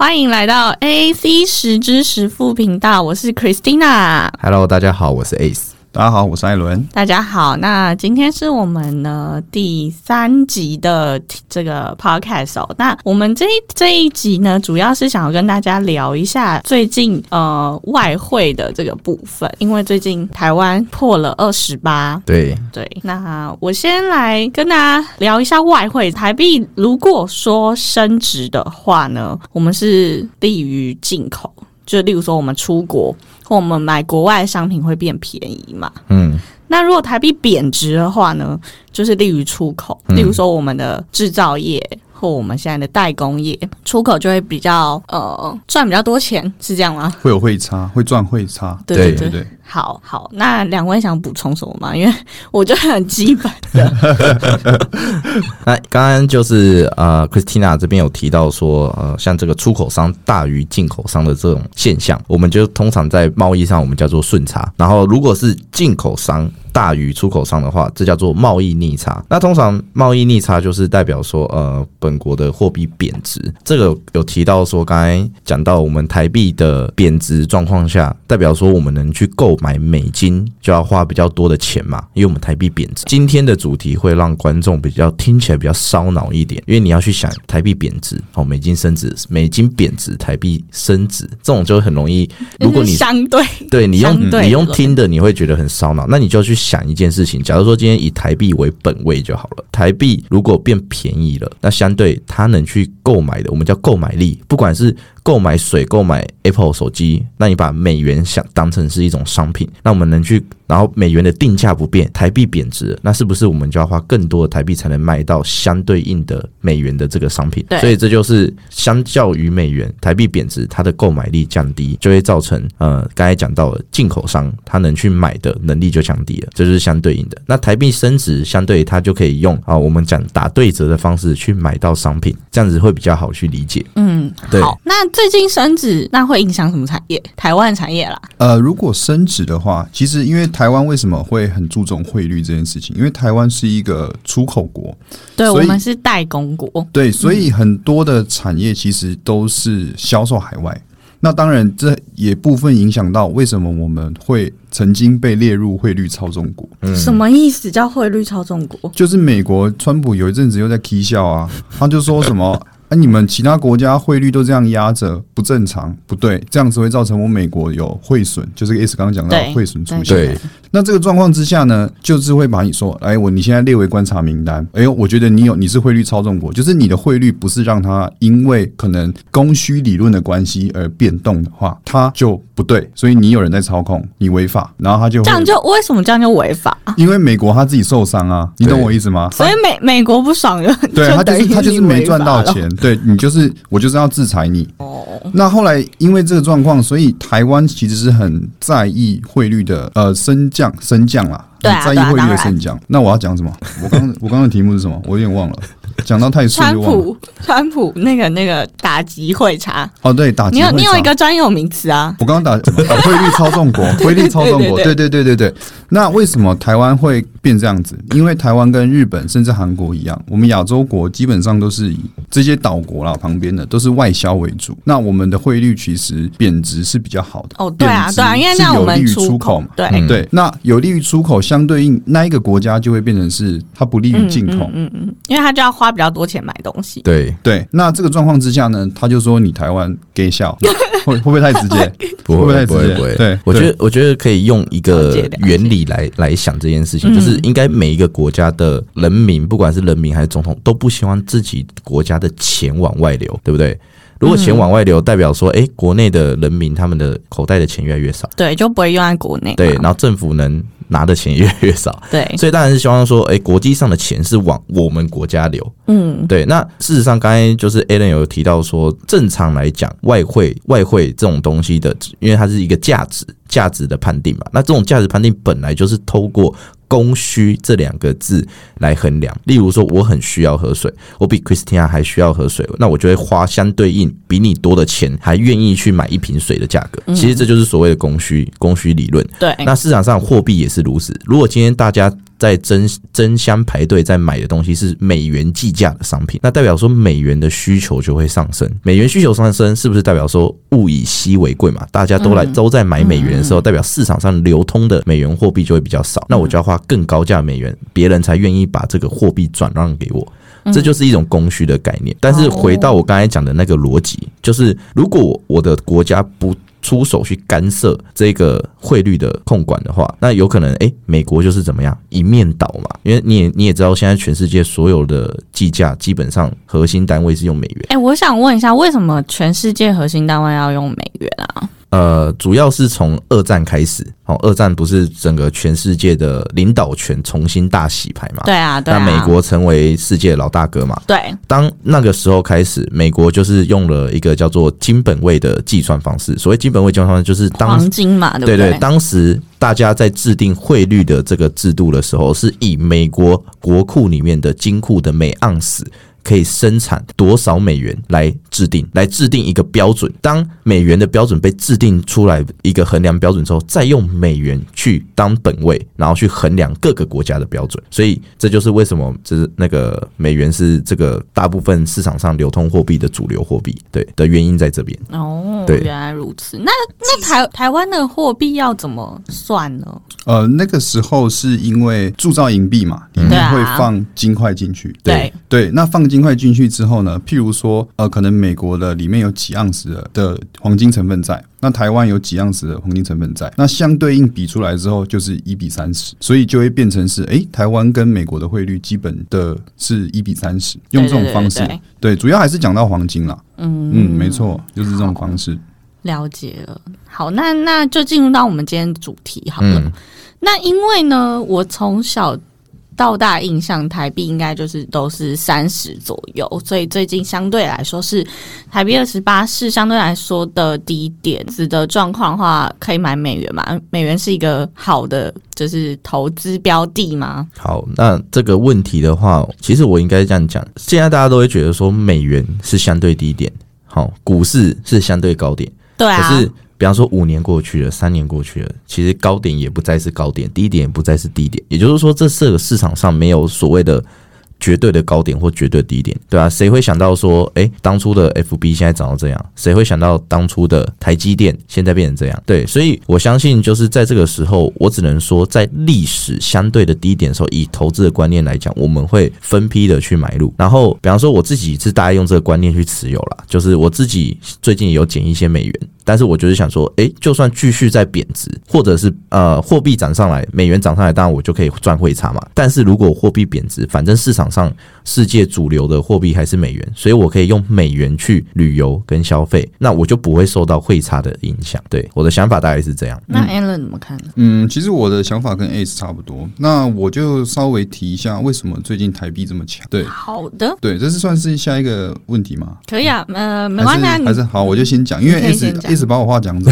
欢迎来到 A C 十之十副频道，我是 Christina。Hello，大家好，我是 Ace。大家好，我是艾伦。大家好，那今天是我们呢第三集的这个 podcast 哦。那我们这一这一集呢，主要是想要跟大家聊一下最近呃外汇的这个部分，因为最近台湾破了二十八，对，对，那我先来跟大家聊一下外汇。台币如果说升值的话呢，我们是利于进口，就例如说我们出国或我们买国外的商品会变便宜嘛。嗯，那如果台币贬值的话呢，就是利于出口，嗯例如说我们的制造业或我们现在的代工业，出口就会比较呃赚比较多钱，是这样吗？会有汇差，会赚汇差。对对对，好好，那两位想补充什么吗？因为我觉得很基本的，那刚刚就是呃，Christina 这边有提到说，呃，像这个出口商大于进口商的这种现象，我们就通常在贸易上我们叫做顺差。然后如果是进口商大于出口商的话，这叫做贸易逆差。那通常贸易逆差就是代表说，呃，本国的货币贬值。这个有提到说，刚才讲到我们台币的贬值状况下，代表说我们能去购买美金就要花比较多的钱嘛，因为我们台币贬值。今天的主题会让观众比较听起来比较烧脑一点，因为你要去想台币贬值，哦，美金升值，美金贬值，台币升值，这种就很容易。如果你相对对你用你用听的，你会觉得很烧脑。那你就去想一件事情，假如说今天以台币为本位就好了，台币如果变便宜了，那相对它能去购买的，我们叫购买力，不管是购买水、购买 Apple 手机，那你把美元想当成是一种商品，那我们能去，然后美元的定价不变，台币贬值，那是不是我们就要花更多的台币才能买到相对应的美元的这个商品？对所以这就是相较于美元，台币贬值，它的购买力降低，就会造成呃刚才讲到的进口商他能去买的能力就降低了，这就是相对应的。那台币升值，相对它就可以用啊我们讲打对折的方式去买到商品，这样子会比较好去理解。嗯，对好。那最近升值，那会影响什么产业？台湾产业啦，呃，如果升值的话，其实因为台湾为什么会很注重汇率这件事情？因为台湾是一个出口国，对我们是代工国，对，所以很多的产业其实都是销售海外。那当然，这也部分影响到为什么我们会曾经被列入汇率操纵国。嗯什么意思？叫汇率操纵国？就是美国川普有一阵子又在 k 笑啊，他就说什么。啊！你们其他国家汇率都这样压着，不正常，不对，这样子会造成我美国有汇损，就是 S 刚刚讲到对汇损出现。对，那这个状况之下呢，就是会把你说，哎，我你现在列为观察名单，哎呦，我觉得你有你是汇率操纵国，就是你的汇率不是让它因为可能供需理论的关系而变动的话，它就不对，所以你有人在操控，你违法，然后他就这样就为什么这样就违法？因为美国他自己受伤啊，你懂我意思吗？所以美美国不爽就对他就是他就是没赚到钱，对你就是我就是要制裁你。哦。那后来因为这个状况，所以台湾其实是很在意汇率的呃升降升降啦，对啊很在意汇率的升降。那我要讲什么？我刚我刚刚的题目是什么？我有点忘了，讲到太顺川。普，川普那个那个打击会差，哦，对，打击你有你有一个专有名词啊？我刚刚打什么？啊汇率操纵国，汇率操纵国，对对对对对对。那为什么台湾会变这样子？因为台湾跟日本甚至韩国一样，我们亚洲国基本上都是以这些岛国啦旁边的都是外销为主。那我们的汇率其实贬值是比较好的。哦，对啊，对啊，因为那样我们是有利于出出口嘛。对，嗯对，那有利于出口，相对应那一个国家就会变成是它不利于进口。嗯嗯嗯，因为它就要花比较多钱买东西。对，对，那这个状况之下呢，他就说你台湾给笑，会 会不会太直接？不会不会不会直接。对我觉得我觉得可以用一个原理来来想这件事情，嗯就是应该每一个国家的人民，不管是人民还是总统，都不希望自己国家的钱往外流，对不对？如果钱往外流，代表说，哎、国内的人民他们的口袋的钱越来越少，对，就不会用在国内。对，然后政府能拿的钱也越来越少，对，所以当然是希望说，哎、国际上的钱是往我们国家流，嗯，对，那事实上，刚才就是 Alan 有提到说，正常来讲，外汇外汇这种东西的，因为它是一个价值价值的判定嘛，那这种价值判定本来就是透过供需这两个字来衡量。例如说，我很需要喝水，我比 Christina 还需要喝水，那我就会花相对应比你多的钱，还愿意去买一瓶水的价格。其实这就是所谓的供需供需理论。对，那市场上货币也是如此。如果今天大家在争争相排队在买的东西是美元计价的商品，那代表说美元的需求就会上升。美元需求上升，是不是代表说物以稀为贵嘛？大家都来都在买美元的时候，代表市场上流通的美元货币就会比较少，那我就要花更高价美元，别人才愿意把这个货币转让给我。这就是一种供需的概念。但是回到我刚才讲的那个逻辑，就是如果我的国家不出手去干涉这个汇率的控管的话，那有可能诶，美国就是怎么样一面倒嘛？因为你也你也知道，现在全世界所有的计价基本上核心单位是用美元。哎，我想问一下，为什么全世界核心单位要用美元啊？呃，主要是从二战开始，哦，二战不是整个全世界的领导权重新大洗牌嘛？对啊，对那美国成为世界老大哥嘛？对。当那个时候开始，美国就是用了一个叫做金本位的计算方式。所谓金本位计算方式，就是当黄金嘛，对对？当时大家在制定汇率的这个制度的时候，是以美国国库里面的金库的每盎司。可以生产多少美元来制定，来制定一个标准。当美元的标准被制定出来一个衡量标准之后，再用美元去当本位，然后去衡量各个国家的标准。所以这就是为什么就是那个美元是这个大部分市场上流通货币的主流货币，对的原因在这边。哦，对，原来如此。那那台台湾的货币要怎么算呢？呃，那个时候是因为铸造银币嘛，里面会放金块进去。对对，那放金。块进去之后呢？譬如说，呃，可能美国的里面有几盎司的的黄金成分在，那台湾有几盎司的黄金成分在，那相对应比出来之后就是一比三十，所以就会变成是，哎，台湾跟美国的汇率基本的是一比三十，用这种方式，对，主要还是讲到黄金啦。嗯嗯，没错，就是这种方式。了解了，好，那那就进入到我们今天主题好了。那因为呢，我从小。到大印象，台币应该就是都是三十左右，所以最近相对来说是台币二十八是相对来说的低点子的状况的话，可以买美元嘛？美元是一个好的就是投资标的吗？好，那这个问题的话，其实我应该这样讲，现在大家都会觉得说美元是相对低点，好，股市是相对高点，对啊，可是。比方说，五年过去了，三年过去了，其实高点也不再是高点，低点也不再是低点。也就是说，这四个市场上没有所谓的。绝对的高点或绝对低点，对啊，谁会想到说，哎，当初的 FB 现在涨到这样？谁会想到当初的台积电现在变成这样？对，所以我相信，就是在这个时候，我只能说，在历史相对的低点的时候，以投资的观念来讲，我们会分批的去买入。然后，比方说我自己是大概用这个观念去持有了，就是我自己最近有减一些美元，但是我就是想说，哎，就算继续在贬值，或者是呃货币涨上来，美元涨上来，当然我就可以赚汇差嘛。但是如果货币贬值，反正市场上世界主流的货币还是美元，所以我可以用美元去旅游跟消费，那我就不会受到汇差的影响。对，我的想法大概是这样。那 Alan 怎么看？嗯，其实我的想法跟 Ace 差不多。那我就稍微提一下，为什么最近台币这么强？对，好的，对，这是算是下一个问题吗？可以啊，呃，没关系，还是好，我就先讲，因为 Ace Ace 把我话讲走。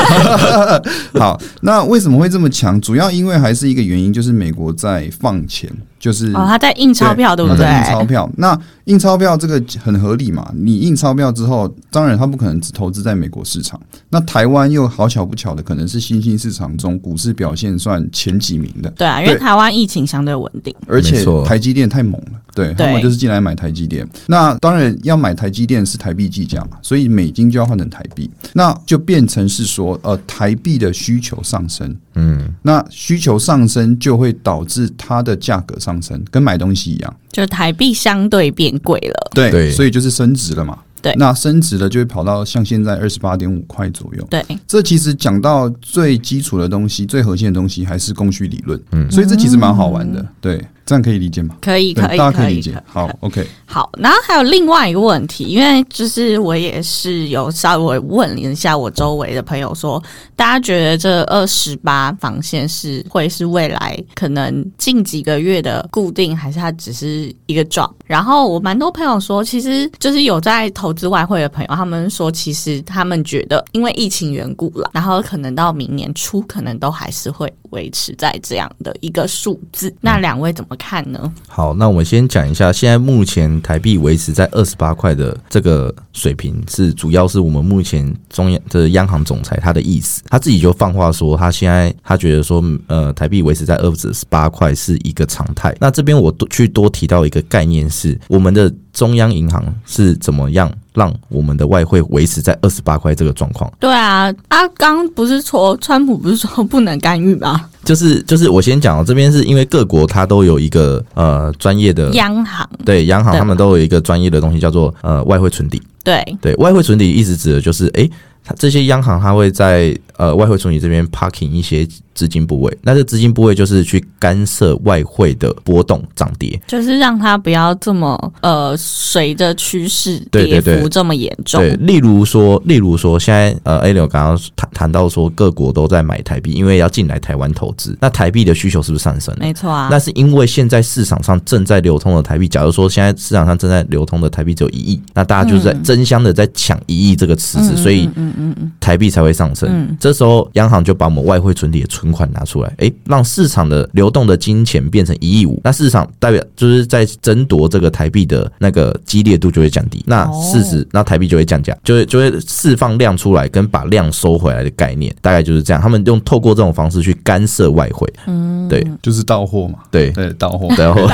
好，那为什么会这么强？主要因为还是一个原因，就是美国在放钱。就是哦，他在印钞票，对不对？印钞票，那印钞票这个很合理嘛？你印钞票之后，当然他不可能只投资在美国市场。那台湾又好巧不巧的，可能是新兴市场中股市表现算前几名的。对啊，因为台湾疫情相对稳定，而且台积电太猛了。对，他们就是进来买台积电。那当然要买台积电是台币计价嘛，所以美金就要换成台币，那就变成是说，呃，台币的需求上升。嗯，那需求上升就会导致它的价格上升，跟买东西一样，就台币相对变贵了。对，所以就是升值了嘛。对，那升值了就会跑到像现在二十八点五块左右。对，这其实讲到最基础的东西、最核心的东西，还是供需理论。嗯，所以这其实蛮好玩的。对。这样可以理解吗？可以，可以，大家可以理解。好，OK。好，然后还有另外一个问题，因为就是我也是有稍微问了一下我周围的朋友，说大家觉得这二十八防线是会是未来可能近几个月的固定，还是它只是一个 drop？然后我蛮多朋友说，其实就是有在投资外汇的朋友，他们说其实他们觉得因为疫情缘故了，然后可能到明年初可能都还是会维持在这样的一个数字。那两位怎么看呢？好，那我们先讲一下，现在目前台币维持在二十八块的这个水平，是主要是我们目前中央的央行总裁他的意思，他自己就放话说，他现在他觉得说，呃，台币维持在二十八块是一个常态。那这边我多去多提到一个概念是，我们的中央银行是怎么样让我们的外汇维持在二十八块这个状况？对啊，啊，刚不是说川普不是说不能干预吗？就是就是我先讲哦，这边是因为各国它都有一个呃专业的央行对央行他们都有一个专业的东西叫做呃外汇存底。对对外汇存底一直指的就是，诶，它这些央行它会在呃外汇存底这边 parking 一些资金部位，那这资金部位就是去干涉外汇的波动涨跌。就是让它不要这么呃随着趋势跌对对对幅这么严重。对，例如说，例如说，现在呃 A 六刚刚谈谈到说各国都在买台币，因为要进来台湾投资，那台币的需求是不是上升？没错啊，那是因为现在市场上正在流通的台币，假如说现在市场上正在流通的台币只有一亿，那大家就是在争相的在抢一亿这个池子，所以嗯嗯嗯台币才会上升。嗯这时候央行就把我们外汇存底的存款拿出来，诶，让市场的流动的金钱变成一亿五，那市场代表就是在争夺这个台币的那个激烈度就会降低，那哦事实那台币就会降价，就会就会释放量出来，跟把量收回来的概念，大概就是这样。他们用透过这种方式去干涉外汇，嗯，对。就是到货嘛，对，对，到货，然后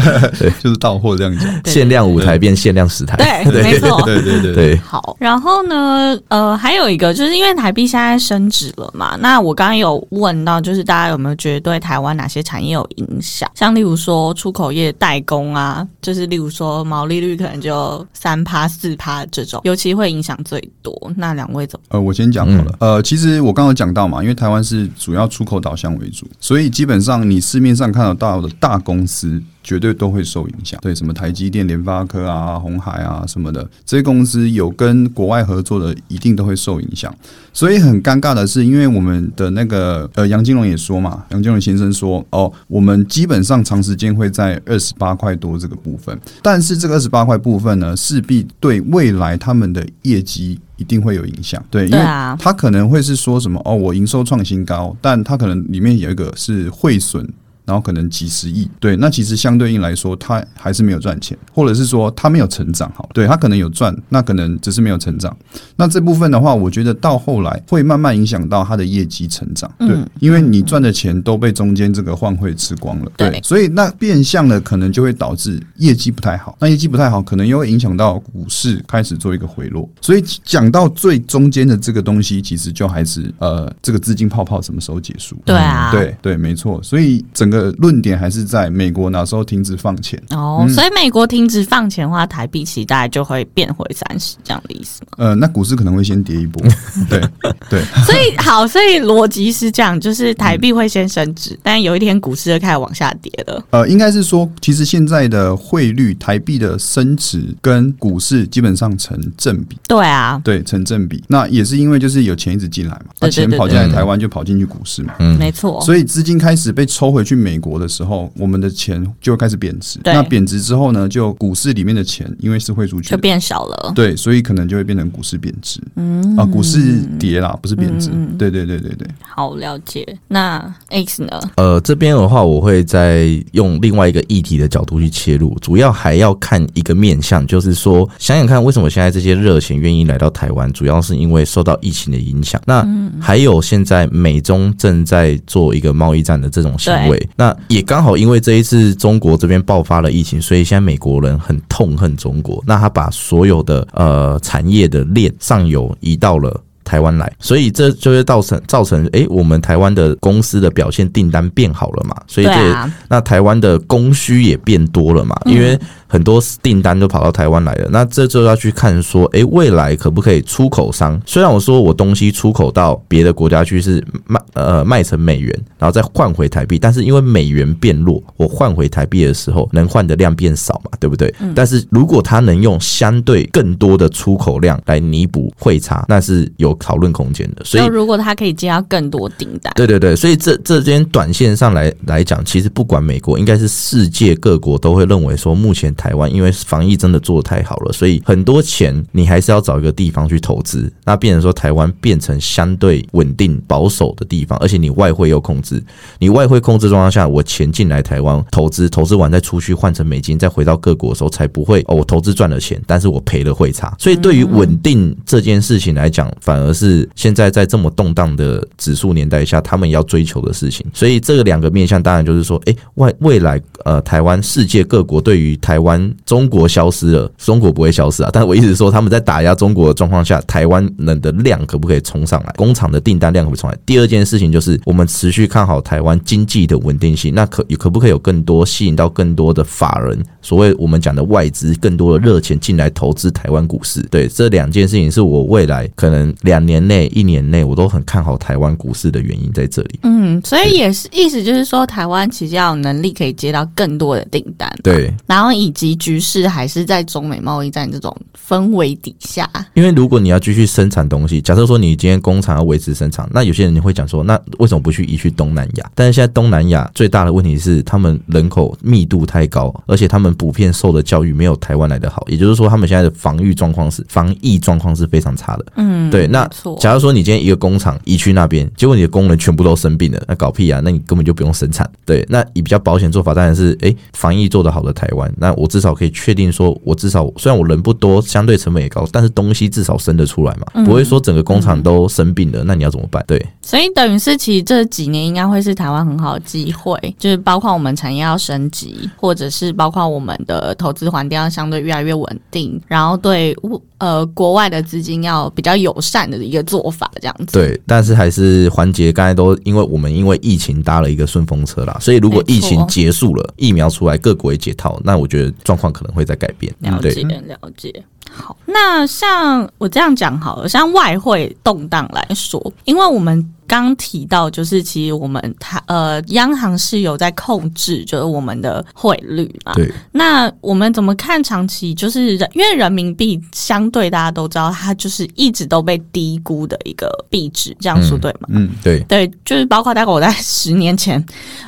就是到货这样讲。限量五台变限量十台，对，没错。对对对对，好，然后呢，呃，还有一个就是因为台币现在升值了嘛，那我刚刚有问到，就是大家有没有觉得对台湾哪些产业有影响？像例如说出口业代工啊，就是例如说毛利率可能就三趴四趴这种，尤其会影响最多。那两位怎么？呃，我先讲好了。呃，其实我刚刚有讲到嘛，因为台湾是主要出口导向为主，所以基本上你市面上看得到的大公司。绝对都会受影响，对什么台积电、联发科啊、红海啊什么的这些公司有跟国外合作的，一定都会受影响。所以很尴尬的是，因为我们的那个呃杨金龙也说嘛，杨金龙先生说哦，我们基本上长时间会在二十八块多这个部分，但是这个二十八块部分呢，势必对未来他们的业绩一定会有影响。对，因为他可能会是说什么哦，我营收创新高，但他可能里面有一个是汇损。然后可能几十亿，对，那其实相对应来说，他还是没有赚钱，或者是说他没有成长，好，对他可能有赚，那可能只是没有成长。那这部分的话，我觉得到后来会慢慢影响到他的业绩成长，对，嗯因为你赚的钱都被中间这个换汇吃光了，对对，所以那变相的可能就会导致业绩不太好，那业绩不太好，可能又会影响到股市开始做一个回落。所以讲到最中间的这个东西，其实就还是呃，这个资金泡泡什么时候结束？对啊，对对，没错。所以整个论点还是在美国哪时候停止放钱。哦，所以美国停止放钱的话，台币期待就会变回三十这样的意思吗？呃，那股市可能会先跌一波。对对，所以好，所以逻辑是这样，就是台币会先升值，但有一天股市就开始往下跌了。呃，应该是说，其实现在的汇率，台币的升值跟股市基本上成正比。对啊，对，成正比。那也是因为就是有钱一直进来嘛，那对对对钱跑进来台湾就跑进去股市嘛。嗯没错。所以资金开始被抽回去美国的时候，我们的钱就会开始贬值。那贬值之后呢，就股市里面的钱，因为是汇出去，就变少了。对，所以可能就会变成股市贬值。嗯啊，股市跌啦，不是贬值。对对对对对。好了解。那 X 呢？呃，这边的话，我会再用另外一个议题的角度去切入，主要还要看一个面向，就是说，想想看，为什么现在这些热钱愿意来到台湾，主要是因为受到疫情的影响。那还有现在美中正在做一个贸易战的这种行为，那也刚好因为这一次中国这边爆发了疫情，所以现在美国人很痛恨中国，那他把所有的呃产业的链上游移到了。台湾来，所以这就会造成造成，诶，我们台湾的公司的表现订单变好了嘛，所以这那台湾的供需也变多了嘛，因为很多订单都跑到台湾来了，那这就要去看说，诶，未来可不可以出口商？虽然我说我东西出口到别的国家去是卖呃卖成美元，然后再换回台币，但是因为美元变弱，我换回台币的时候能换的量变少嘛，对不对？嗯但是如果它能用相对更多的出口量来弥补汇差，那是有讨论空间的。所以如果他可以接到更多订单，对对对，所以这这间短线上来来讲，其实不管美国，应该是世界各国都会认为说，目前台湾，因为防疫真的做的太好了，所以很多钱你还是要找一个地方去投资。那变成说台湾变成相对稳定保守的地方，而且你外汇又控制，你外汇控制状况下，我钱进来台湾投资，投资完再出去换成美金，再回到各国的时候，才不会哦，我投资赚了钱，但是我赔了汇差。所以对于稳定这件事情来讲，反而是现在在这么动荡的指数年代下，他们要追求的事情。所以这个两个面向，当然就是说，诶，外未来呃，台湾世界各国对于台湾中国消失了，中国不会消失啊。但是我一直说，他们在打压中国的状况下，台湾人的量可不可以冲上来？工厂的订单量可不可以冲来？第二件事情就是，我们持续看好台湾经济的稳定性，那可可不可以有更多吸引到更多的法人，所谓我们讲的外资，更多的热钱进来投资台湾股市？对，这两件事情是我未来可能两年内、一年内，我都很看好台湾股市的原因在这里。嗯，所以也是意思就是说，台湾其实要有能力可以接到更多的订单，，对，然后以及局势还是在中美贸易战这种氛围底下，因为如果你要继续生产东西，假设说你今天工厂要维持生产，那有些人你会讲说，那为什么不去移去东南亚？但是现在东南亚最大的问题是，他们人口密度太高，而且他们普遍受的教育没有台湾来的好，也就是说，他们现在的防御状况是防疫状况是非常差的。嗯，对，那错，假如说你今天一个工厂移去那边，结果你的工人全部都生病了，那搞屁啊！那你根本就不用生产。对，那以比较保险做法当然是，诶，防疫做得好的台湾，那我至少可以确定说，我至少虽然我人不多，相对成本也高，但是东西至少生得出来嘛，不会说整个工厂都生病了，那你要怎么办？对，所以等于是其实这几年应该会是台湾很好的机会，就是包括我们产业要升级，或者是包括我们的投资环境要相对越来越稳定，然后对呃国外的资金要比较友善的一个做法，这样子。对，但是还是环节，刚才都因为我们因为疫情搭了一个顺风车啦，所以如果疫情结束了，疫苗出来，各国也解套，那我觉得状况可能会在改变。了解对，了解。好，那像我这样讲好了，像外汇动荡来说，因为我们刚提到，就是其实我们它呃央行是有在控制，就是我们的汇率嘛。对，那我们怎么看长期？就是人因为人民币相对大家都知道，它就是一直都被低估的一个币值，这样说对吗？嗯，对，对，就是包括大概我在十年前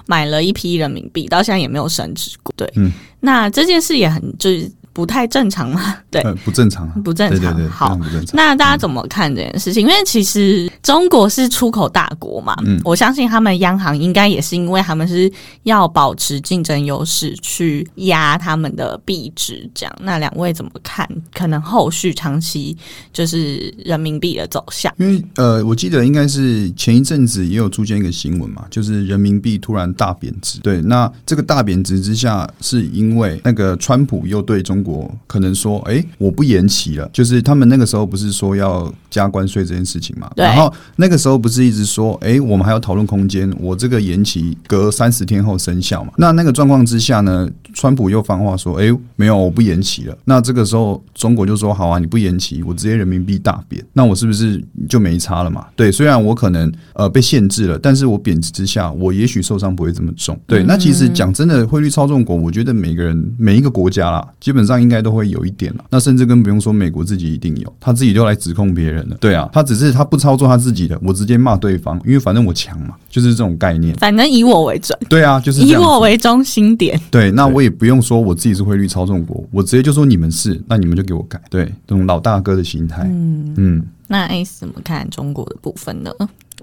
买了一批人民币，到现在也没有升值过。对，嗯那这件事也很就是不太正常嘛。对，呃，不正常啊，不正常对对对，好。那大家怎么看这件事情？因为其实中国是出口大国嘛，嗯我相信他们央行应该也是因为他们是要保持竞争优势，去压他们的币值。这样，那两位怎么看？可能后续长期就是人民币的走向？因为呃，我记得应该是前一阵子也有出现一个新闻嘛，就是人民币突然大贬值。对，那这个大贬值之下，是因为那个川普又对中国可能说，哎、我不延期了，就是他们那个时候不是说要加关税这件事情嘛，对然后那个时候不是一直说，哎、我们还要讨论空间，我这个延期隔三十天后生效嘛？那那个状况之下呢，川普又放话说，哎、没有，我不延期了。那这个时候中国就说，好啊，你不延期，我直接人民币大贬，那我是不是就没差了嘛？对，虽然我可能呃被限制了，但是我贬值之下，我也许受伤不会这么重。对，那其实讲真的，汇率操纵国，我觉得每个人每一个国家啦，基本上应该都会有一点了。那甚至更不用说美国自己一定有，他自己就来指控别人了。对啊，他只是他不操作他自己的，我直接骂对方，因为反正我强嘛，就是这种概念。反正以我为准，对啊，就是以我为中心点。对，那我也不用说我自己是汇率操纵国，我直接就说你们是，那你们就给我改。对，这种老大哥的心态。嗯嗯，那 A 怎么看中国的部分呢？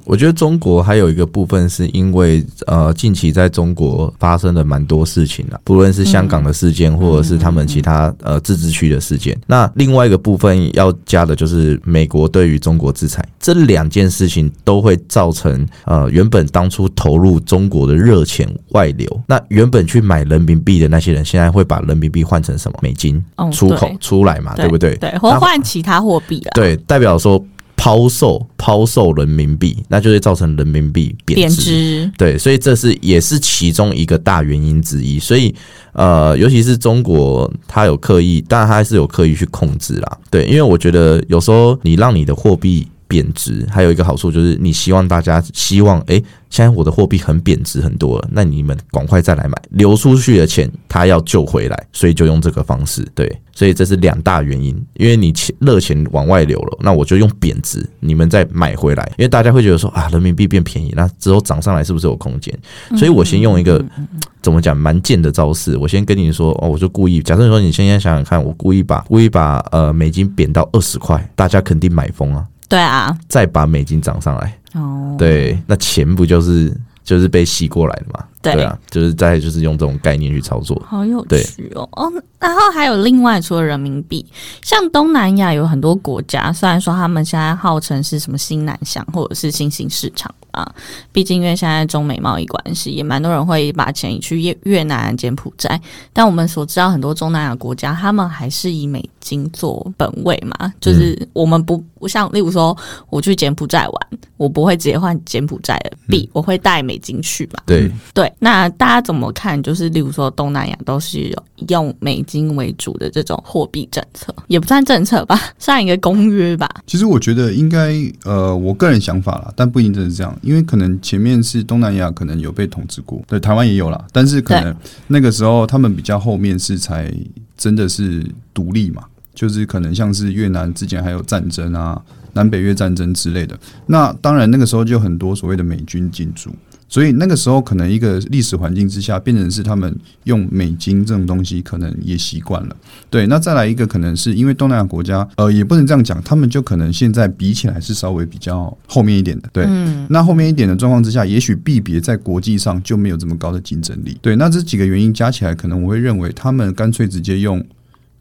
我觉得中国还有一个部分是因为呃，近期在中国发生了蛮多事情啊，不论是香港的事件，或者是他们其他呃自治区的事件。那另外一个部分要加的就是美国对于中国制裁，这两件事情都会造成呃原本当初投入中国的热钱外流。那原本去买人民币的那些人，现在会把人民币换成什么美金哦出口出来嘛，对不对？对，或那换其他货币了。对，代表说抛售抛售人民币，那就会造成人民币贬贬值。值，对，所以这是也是其中一个大原因之一。所以呃，尤其是中国，它有刻意，当然它还是有刻意去控制啦。对，因为我觉得有时候你让你的货币。贬值，还有一个好处就是你希望大家希望，诶，现在我的货币很贬值很多了，那你们赶快再来买，流出去的钱他要救回来，所以就用这个方式，对，所以这是两大原因，因为你钱热钱往外流了，那我就用贬值，你们再买回来，因为大家会觉得说啊，人民币变便宜，那之后涨上来是不是有空间？所以我先用一个怎么讲蛮贱的招式，我先跟你说哦，我就故意假设说你现在想想看，我故意把故意把呃美金贬到二十块，大家肯定买疯啊，对啊，再把美金涨上来，哦，对，那钱不就是就是被吸过来的嘛？对啊，就是再就是用这种概念去操作。好有趣哦哦，然后还有另外除了人民币，像东南亚有很多国家，虽然说他们现在号称是什么新南向或者是新兴市场啊，毕竟因为现在中美贸易关系，也蛮多人会把钱移去越越南、柬埔寨。但我们所知道，很多中南亚国家他们还是以美金做本位嘛，就是我们不不像例如说我去柬埔寨玩，我不会直接换柬埔寨的币，我会带美金去嘛。对，对，那大家怎么看？就是例如说东南亚都是用美金为主的这种货币政策，也不算政策吧，算一个公约吧。其实我觉得应该，呃，我个人想法啦，但不一定真是这样，因为可能前面是东南亚可能有被统治过，对，台湾也有啦，但是可能那个时候他们比较后面是才真的是独立嘛，就是可能像是越南之前还有战争啊，南北越战争之类的，那当然那个时候就很多所谓的美军进驻。所以那个时候，可能一个历史环境之下，变成是他们用美金这种东西，可能也习惯了。对，那再来一个，可能是因为东南亚国家，呃，也不能这样讲，他们就可能现在比起来是稍微比较后面一点的。对，那后面一点的状况之下，也许币别在国际上就没有这么高的竞争力。对，那这几个原因加起来，可能我会认为他们干脆直接用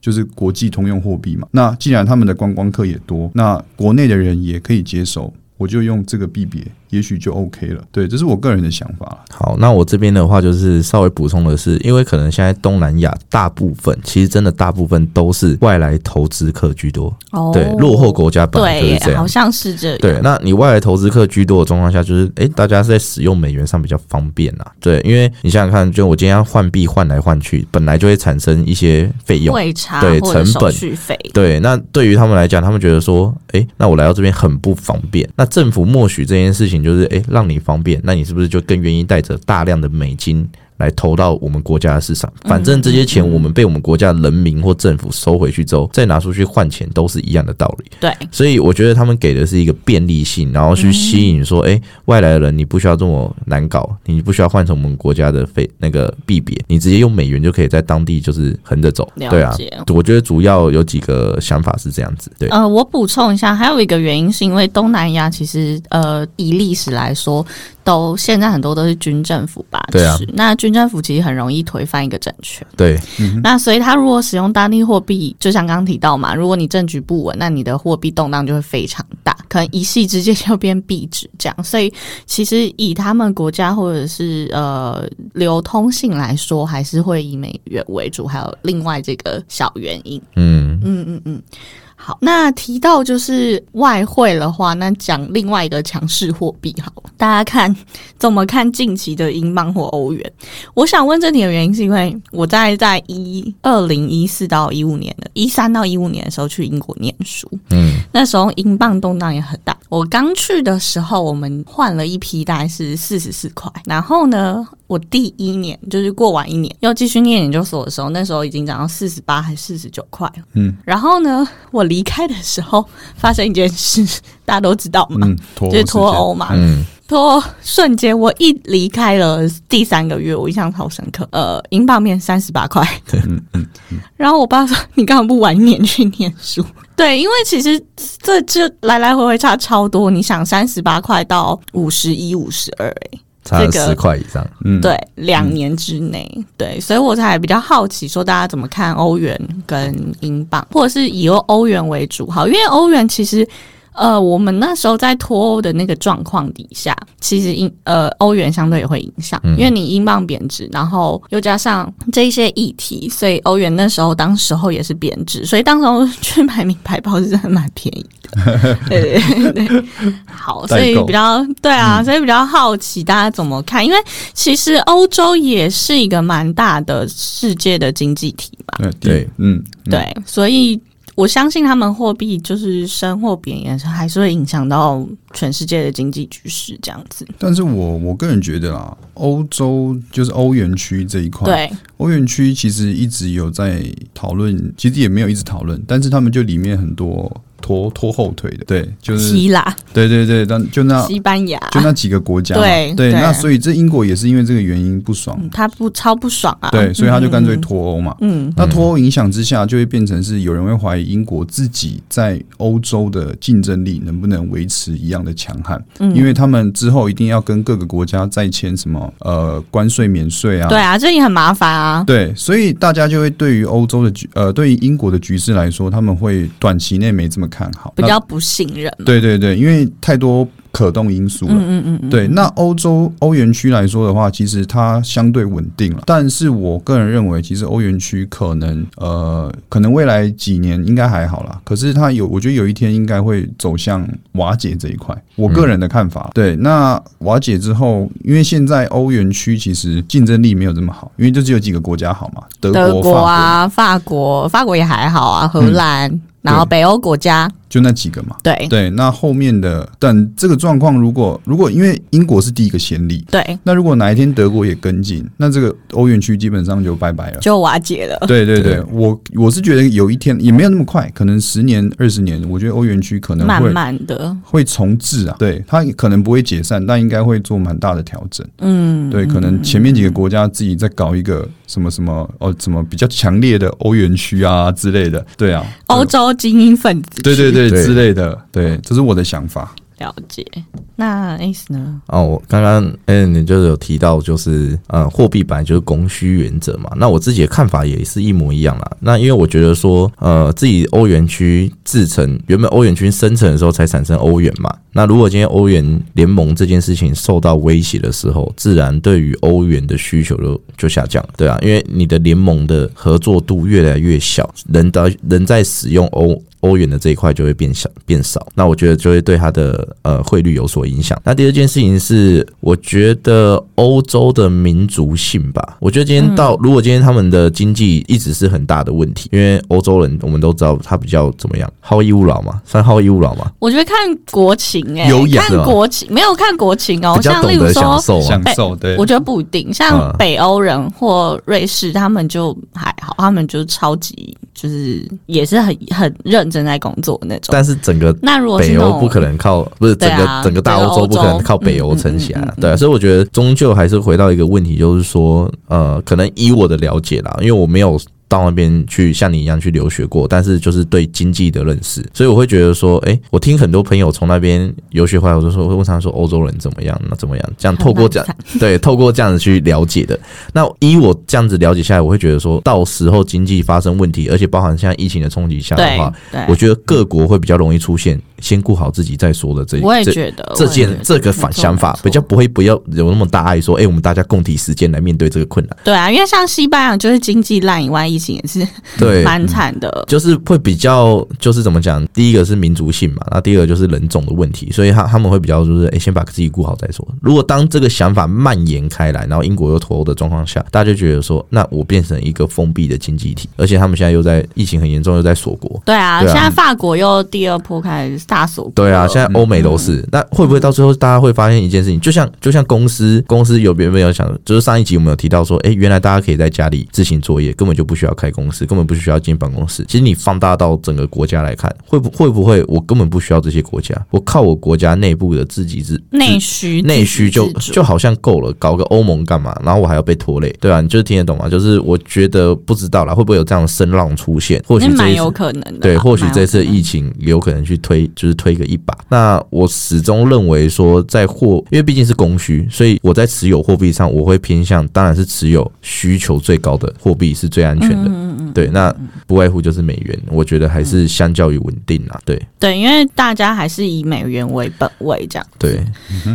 就是国际通用货币嘛。那既然他们的观光客也多，那国内的人也可以接受，我就用这个币别。也许就 OK 了，对，这是我个人的想法。好，那我这边的话就是稍微补充的是，因为可能现在东南亚大部分，其实真的大部分都是外来投资客居多。哦，对，落后国家本来就是这样，好像是这样。对，那你外来投资客居多的状况下，就是哎，大家是在使用美元上比较方便啊。对，因为你想想看，就我今天要换币换来换去，本来就会产生一些费用，对，成本续费。对，那对于他们来讲，他们觉得说，哎，那我来到这边很不方便。那政府默许这件事情。就是诶，让你方便，那你是不是就更愿意带着大量的美金？来投到我们国家的市场，反正这些钱我们被我们国家人民或政府收回去之后，再拿出去换钱都是一样的道理。对，所以我觉得他们给的是一个便利性，然后去吸引说，哎，外来的人你不需要这么难搞，你不需要换成我们国家的费那个币别，你直接用美元就可以在当地就是横着走。对啊，我觉得主要有几个想法是这样子。对，呃，我补充一下，还有一个原因是因为东南亚其实呃以历史来说，都现在很多都是军政府把持。那军政府其实很容易推翻一个政权，对。那所以他如果使用当地货币，就像刚刚提到嘛，如果你政局不稳，那你的货币动荡就会非常大，可能一夕之间就变币值这样。所以其实以他们国家或者是呃流通性来说，还是会以美元为主，还有另外这个小原因。嗯嗯嗯嗯。好，那提到就是外汇的话，那讲另外一个强势货币，好，大家看 怎么看近期的英镑或欧元？我想问这题的原因，是因为我在在一二零一四到一五年的，一三到一五年的时候去英国念书，嗯，那时候英镑动荡也很大。我刚去的时候，我们换了一批，大概是四十四块，然后呢？我第一年就是过完一年要继续念研究所的时候，那时候已经涨到四十八还四十九块了。嗯，然后呢，我离开的时候发生一件事，大家都知道嘛，就是脱欧嘛。嗯，脱瞬间我一离开了第三个月，我印象好深刻。呃，英镑面三十八块。嗯嗯嗯。然后我爸说：“你干嘛不晚一年去念书？” 对，因为其实这这来来回回差超多。你想，三十八块到五十一、五十二，哎。差十块以上，嗯，对，两年之内，对，所以我才比较好奇，说大家怎么看欧元跟英镑，或者是以欧元为主，好，因为欧元其实。呃，我们那时候在脱欧的那个状况底下，其实英呃欧元相对也会影响，因为你英镑贬值，然后又加上这一些议题，所以欧元那时候当时候也是贬值，所以当时候去买名牌包是真的蛮便宜的。对对对，好，所以比较对啊，所以比较好奇大家怎么看，因为其实欧洲也是一个蛮大的世界的经济体嘛。对，嗯，对，所以。我相信他们货币就是升或贬，也是还是会影响到全世界的经济局势这样子。但是我我个人觉得啦，欧洲就是欧元区这一块，对，欧元区其实一直有在讨论，其实也没有一直讨论，但是他们就里面很多拖拖后腿的，对，就是希腊、对对对，但就那西班牙，就那几个国家，对，对对。那所以这英国也是因为这个原因不爽，嗯他不超不爽啊。对，所以他就干脆嗯。脱欧嘛。嗯，那脱欧影响之下，就会变成是有人会怀疑英国自己在欧洲的竞争力能不能维持一样的强悍，嗯。因为他们之后一定要跟各个国家再签什么呃关税免税啊，对啊，这也很麻烦啊。对，所以大家就会对于欧洲的局呃，对于英国的局势来说，他们会短期内没这么看好，比较不信任对对对，因为太多可动因素了。嗯嗯嗯嗯，对，那欧洲欧元区来说的话，其实它相对稳定了。但是我个人认为，其实欧元区可能呃，可能未来几年应该还好啦。可是它有，我觉得有一天应该会走向瓦解这一块。我个人的看法，对，那瓦解之后，因为现在欧元区其实竞争力没有这么好，因为就只有几个国家好嘛，德国，啊，法国，法国也还好啊，荷兰，然后北欧国家，就那几个嘛。对对，那后面的等这个状况，如果如果因为英国是第一个先例，对，那如果哪一天德国也跟进，那这个欧元区基本上就拜拜了。就瓦解了。对对对对，我我是觉得有一天也没有那么快，可能十年二十年，我觉得欧元区可能慢会慢的，会重置啊。对，它可能不会解散，但应该会做蛮大的调整。嗯，对，可能前面几个国家自己在搞一个什么什么哦，什么比较强烈的欧元区啊之类的。对啊，欧洲精英分子，对对对对之类的，对，这是我的想法。了解。那 Ace 呢？哦，我刚刚嗯，你就是有提到，就是呃，货币本来就是供需原则嘛。那我自己的看法也是一模一样啦。那因为我觉得说，呃，自己欧元区制成原本欧元区生成的时候才产生欧元嘛。那如果今天欧元联盟这件事情受到威胁的时候，自然对于欧元的需求就就下降了，对啊，因为你的联盟的合作度越来越小，人的人在使用欧欧元的这一块就会变小变少，那我觉得就会对它的呃汇率有所影响。那第二件事情是，我觉得欧洲的民族性吧，我觉得今天到、如果今天他们的经济一直是很大的问题，因为欧洲人我们都知道他比较怎么样，好逸恶劳嘛，算好逸恶劳嘛，我觉得看国情哎、优雅看国情没有看国情哦，像例如说。受啊享。受对，我觉得不一定，像嗯北欧人或瑞士，他们就还好，他们就超级就是也是很很认真在工作那种。但是整个那如果是北欧不可能靠，不是整个、啊整个大欧洲不可能靠北欧撑起来啊，对啊，所以我觉得终究还是回到一个问题，就是说，呃，可能以我的了解啦，因为我没有。到那边去像你一样去留学过，但是就是对经济的认识，所以我会觉得说，哎、我听很多朋友从那边留学回来，我就说会问他说欧洲人怎么样，那怎么样？这样透过这样对，透过这样子去了解的。那依我这样子了解下来，我会觉得说到时候经济发生问题，而且包含现在疫情的冲击下的话，我觉得各国会比较容易出现先顾好自己再说的这我也觉得这件这个反想法比较不会不要有那么大爱说，哎、我们大家共体时间来面对这个困难。对啊，因为像西班牙就是经济烂以外，疫情也是 对，蛮惨的。就是会比较就是怎么讲，第一个是民族性嘛，那第二个就是人种的问题，所以他他们会比较就是，哎、先把自己顾好再说。如果当这个想法蔓延开来，然后英国又脱欧的状况下，大家就觉得说，那我变成一个封闭的经济体，而且他们现在又在疫情很严重，又在锁国。对啊，对啊现在法国又第二波开始大锁对啊，现在欧美都是。那会不会到最后大家会发现一件事情？就像就像公司公司有别人有想，就是上一集我们有提到说，哎、原来大家可以在家里自行作业，根本就不需要开公司，根本不需要进办公室。其实你放大到整个国家来看，会不会不会我根本不需要这些国家，我靠我国家内部的自己自内需内需就就好像够了，搞个欧盟干嘛？然后我还要被拖累，对啊、你就是听得懂吗？就是我觉得不知道啦，会不会有这样的声浪出现？或许这有可能的。对，或许这次疫情有可能去推，就是推个一把。那我始终认为说，在货，因为毕竟是供需，所以我在持有货币上，我会偏向，当然是持有需求最高的货币是最安全的。嗯嗯对，那不外乎就是美元，我觉得还是相较于稳定啦。对对，因为大家还是以美元为本位这样。对，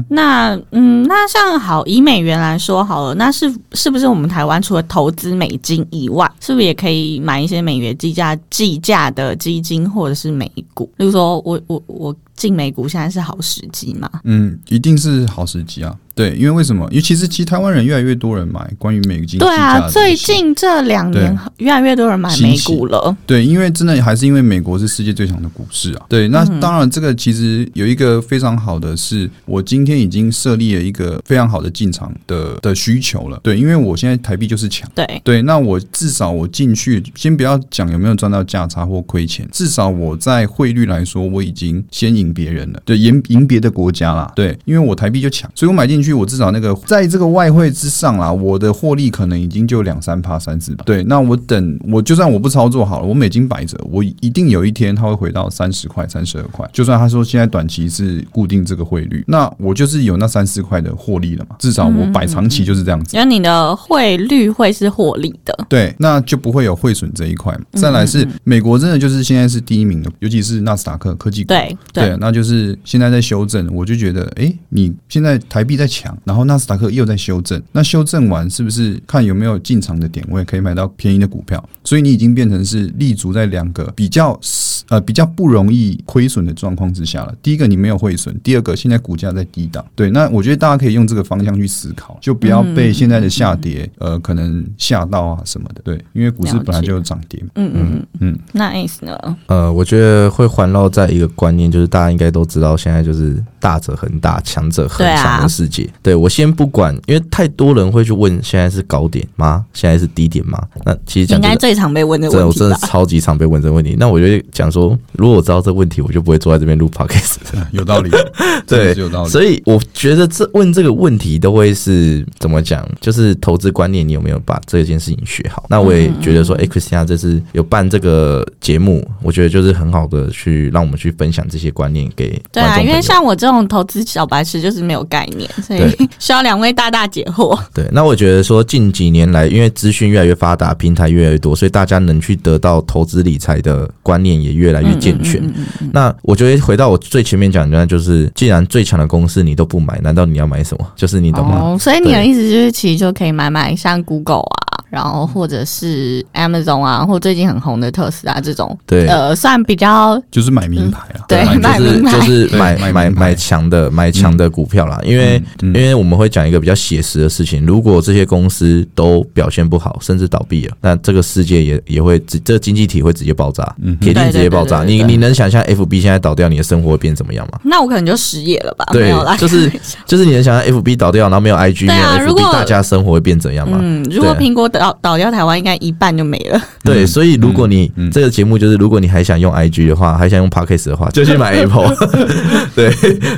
那嗯，那像好以美元来说好了，那是是不是我们台湾除了投资美金以外，是不是也可以买一些美元计价计价的基金或者是美股？例如说我我我进美股现在是好时机吗？嗯，一定是好时机啊。对，因为为什么？因为其实其实台湾人越来越多人买关于美金对啊，最近这两年越来越多人买美股了。对，因为真的还是因为美国是世界最强的股市啊。对，那嗯当然这个其实有一个非常好的是，我今天已经设立了一个非常好的进场的的需求了。对，因为我现在台币就是强。对，对，那我至少我进去，先不要讲有没有赚到价差或亏钱，至少我在汇率来说，我已经先赢别人了，对，赢赢别的国家啦，对，因为我台币就强，所以我买进去，我至少那个在这个外汇之上啦，我的获利可能已经就两三趴、三四趴，对，那我等我就算我不操作好了，我美金摆着，我一定有一天它会回到三十块、三十二块，就算他说现在短期是固定这个汇率，那我就是有那三四块的获利了嘛，至少我摆长期就是这样子。因为你的汇率会是获利的。对，那就不会有汇损这一块嘛。嗯再来是美国，真的就是现在是第一名的，尤其是纳斯达克科技股。对对，那就是现在在修正，我就觉得，诶，你现在台币在强，然后纳斯达克又在修正，那修正完是不是看有没有进场的点位可以买到便宜的股票？所以你已经变成是立足在两个比较呃比较不容易亏损的状况之下了。第一个你没有汇损，第二个现在股价在低档。对，那我觉得大家可以用这个方向去思考，就不要被现在的下跌、呃可能吓到啊什么的。对，因为股市本来就有涨跌嘛。嗯嗯嗯嗯嗯。那 Ace 呢？呃，我觉得会环绕在一个观念，就是大家应该都知道，现在就是大者恒大，强者恒对啊强的世界。对我先不管，因为太多人会去问，现在是高点吗？现在是低点吗？那其实讲应该最常被问的真的，我问题我？真的超级常被问这个问题。那我就会讲说，如果我知道这个问题，我就不会坐在这边录 podcast。有道理，真对有道理。所以我觉得这问这个问题都会是怎么讲，就是投资观念，你有没有把这件事情学好？那我也觉得说，哎、c h r i s t i a n 这次有办这个节目，我觉得就是很好的去让我们去分享这些观念给对啊。因为像我这种投资小白痴就是没有概念，所以对 需要两位大大解惑。对，那我觉得说近几年来，因为资讯越来越发达，平台越来越多，所以大家能去得到投资理财的观念也越来越健全。嗯嗯嗯嗯那我觉得回到我最前面讲的，就是既然最强的公司你都不买，难道你要买什么？就是你懂吗？哦，所以你的意思就是，其实就可以买买像 Google 啊，然后或者是 Amazon 啊，或最近很红的特斯拉这种，对。呃，算比较就是买名牌啊，对买就是买名牌就是对买买买买强的买强的股票啦，因为、因为我们会讲一个比较写实的事情，如果这些公司都表现不好，甚至倒闭了，那这个世界也也会直这个经济体会直接爆炸，嗯铁定直接爆炸。你你能想象 FB 现在倒掉，你的生活会变怎么样吗？那我可能就失业了吧？没对有啦，，就是就是你能想象 FB 倒掉，然后没有 IG，、对啊没有如果 FB，大家生活会变怎样吗？嗯，如果对苹果倒倒掉台湾，应该一半就没了。对，嗯所以如果你、嗯这个节目就是，如果你还想用 IG 的话，还想用 Podcast 的话，就去买 Apple。对，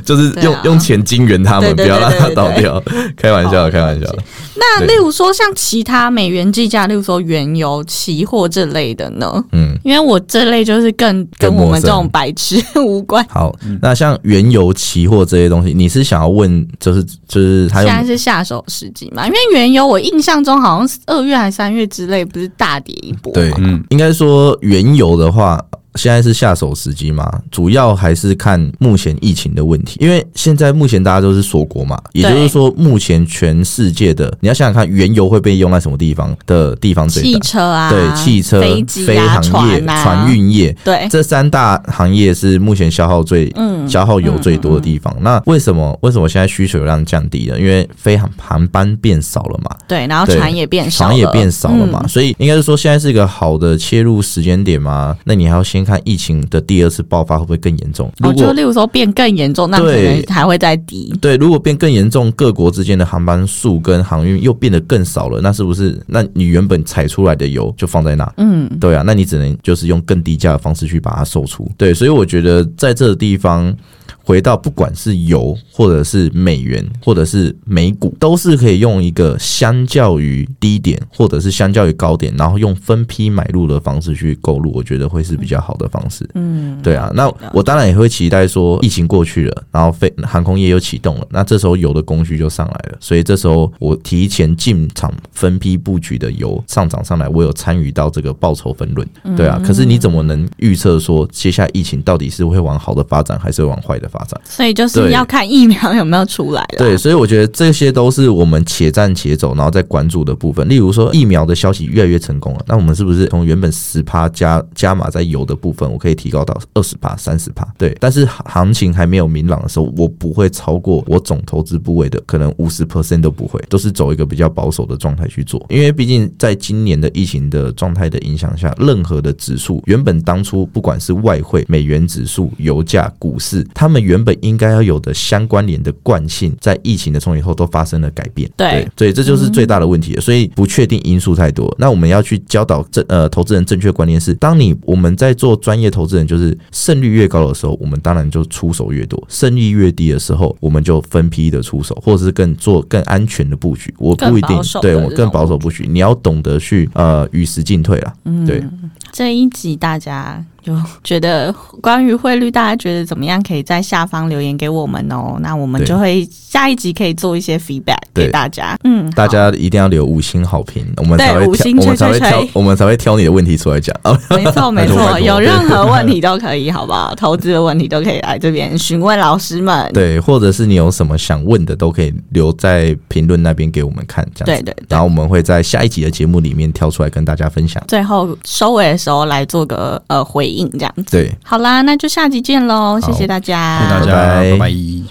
就是用、啊用钱金援他们，不要让它对对对倒掉。开玩笑，好开玩笑。那例如说像其他美元计价，例如说原油、期货这类的呢？嗯，因为我这类就是更跟我们这种白痴无关。好，那像原油期货这些东西，你是想要问，就是就是它现在是下手时机嘛？因为原油我印象中好像是二月还是三月之类，不是大跌一波对吗？，嗯应该说原油的话。现在是下手时机嘛，主要还是看目前疫情的问题，因为现在目前大家都是锁国嘛，也就是说，目前全世界的你要想想看，原油会被用在什么地方的地方最汽大？车啊，对，汽车、飞机飞啊、行业、船运业，对，这三大行业是目前消耗最、嗯消耗油最多的地方。那为什么为什么现在需求量降低了？因为飞航航班变少了嘛，对，然后船也变少了，船也变少了嘛，嗯所以应该是说现在是一个好的切入时间点嘛。那你还要先看疫情的第二次爆发会不会更严重？哦，如果就例如说变更严重，那可能还会再低。对，如果变更严重，各国之间的航班数跟航运又变得更少了，那是不是？那你原本采出来的油就放在那？嗯，对啊，那你只能就是用更低价的方式去把它售出。对，所以我觉得在这个地方。回到不管是油或者是美元或者是美股，都是可以用一个相较于低点或者是相较于高点，然后用分批买入的方式去购入，我觉得会是比较好的方式。嗯，对啊，那我当然也会期待说，疫情过去了，然后飞航空业又启动了，那这时候油的供需就上来了，所以这时候我提前进场分批布局的油上涨上来，我有参与到这个报酬分论，对啊。可是你怎么能预测说接下来疫情到底是会往好的发展，还是会往坏的的发展。所以就是要看疫苗有没有出来了。对，所以我觉得这些都是我们且战且走，然后再关注的部分。例如说疫苗的消息越来越成功了，那我们是不是从原本十趴加加码在油的部分，我可以提高到二十趴、三十趴？对，但是行情还没有明朗的时候，我不会超过我总投资部位的可能五十 percent 都不会，都是走一个比较保守的状态去做。因为毕竟在今年的疫情的状态的影响下，任何的指数原本当初不管是外汇、美元指数、油价、股市，他们原本应该要有的相关联的惯性，在疫情的冲击后都发生了改变。对所以这就是最大的问题了。所以不确定因素太多，那我们要去教导正呃投资人正确观念是：当你我们在做专业投资人，就是胜率越高的时候，我们当然就出手越多；胜率越低的时候，我们就分批的出手，或者是更做更安全的布局。我不一定对我更保守布局，你要懂得去呃与时进退啦。嗯对，这一集大家就觉得关于汇率，大家觉得怎么样？可以在下方留言给我们哦。那我们就会下一集可以做一些 feedback 给大家。嗯，大家一定要留五星好评，我们对才会挑，五星我们才会挑我们才会挑你的问题出来讲啊。好没错没错，有任何问题都可以，好不好？投资的问题都可以来这边询问老师们。对，或者是你有什么想问的，都可以留在评论那边给我们看，这样子。对然后我们会在下一集的节目里面挑出来跟大家分享。最后收尾的时候来做个呃回应，这样子。对，好啦，那就下集见喽，谢谢大家，谢谢大家，拜拜。拜拜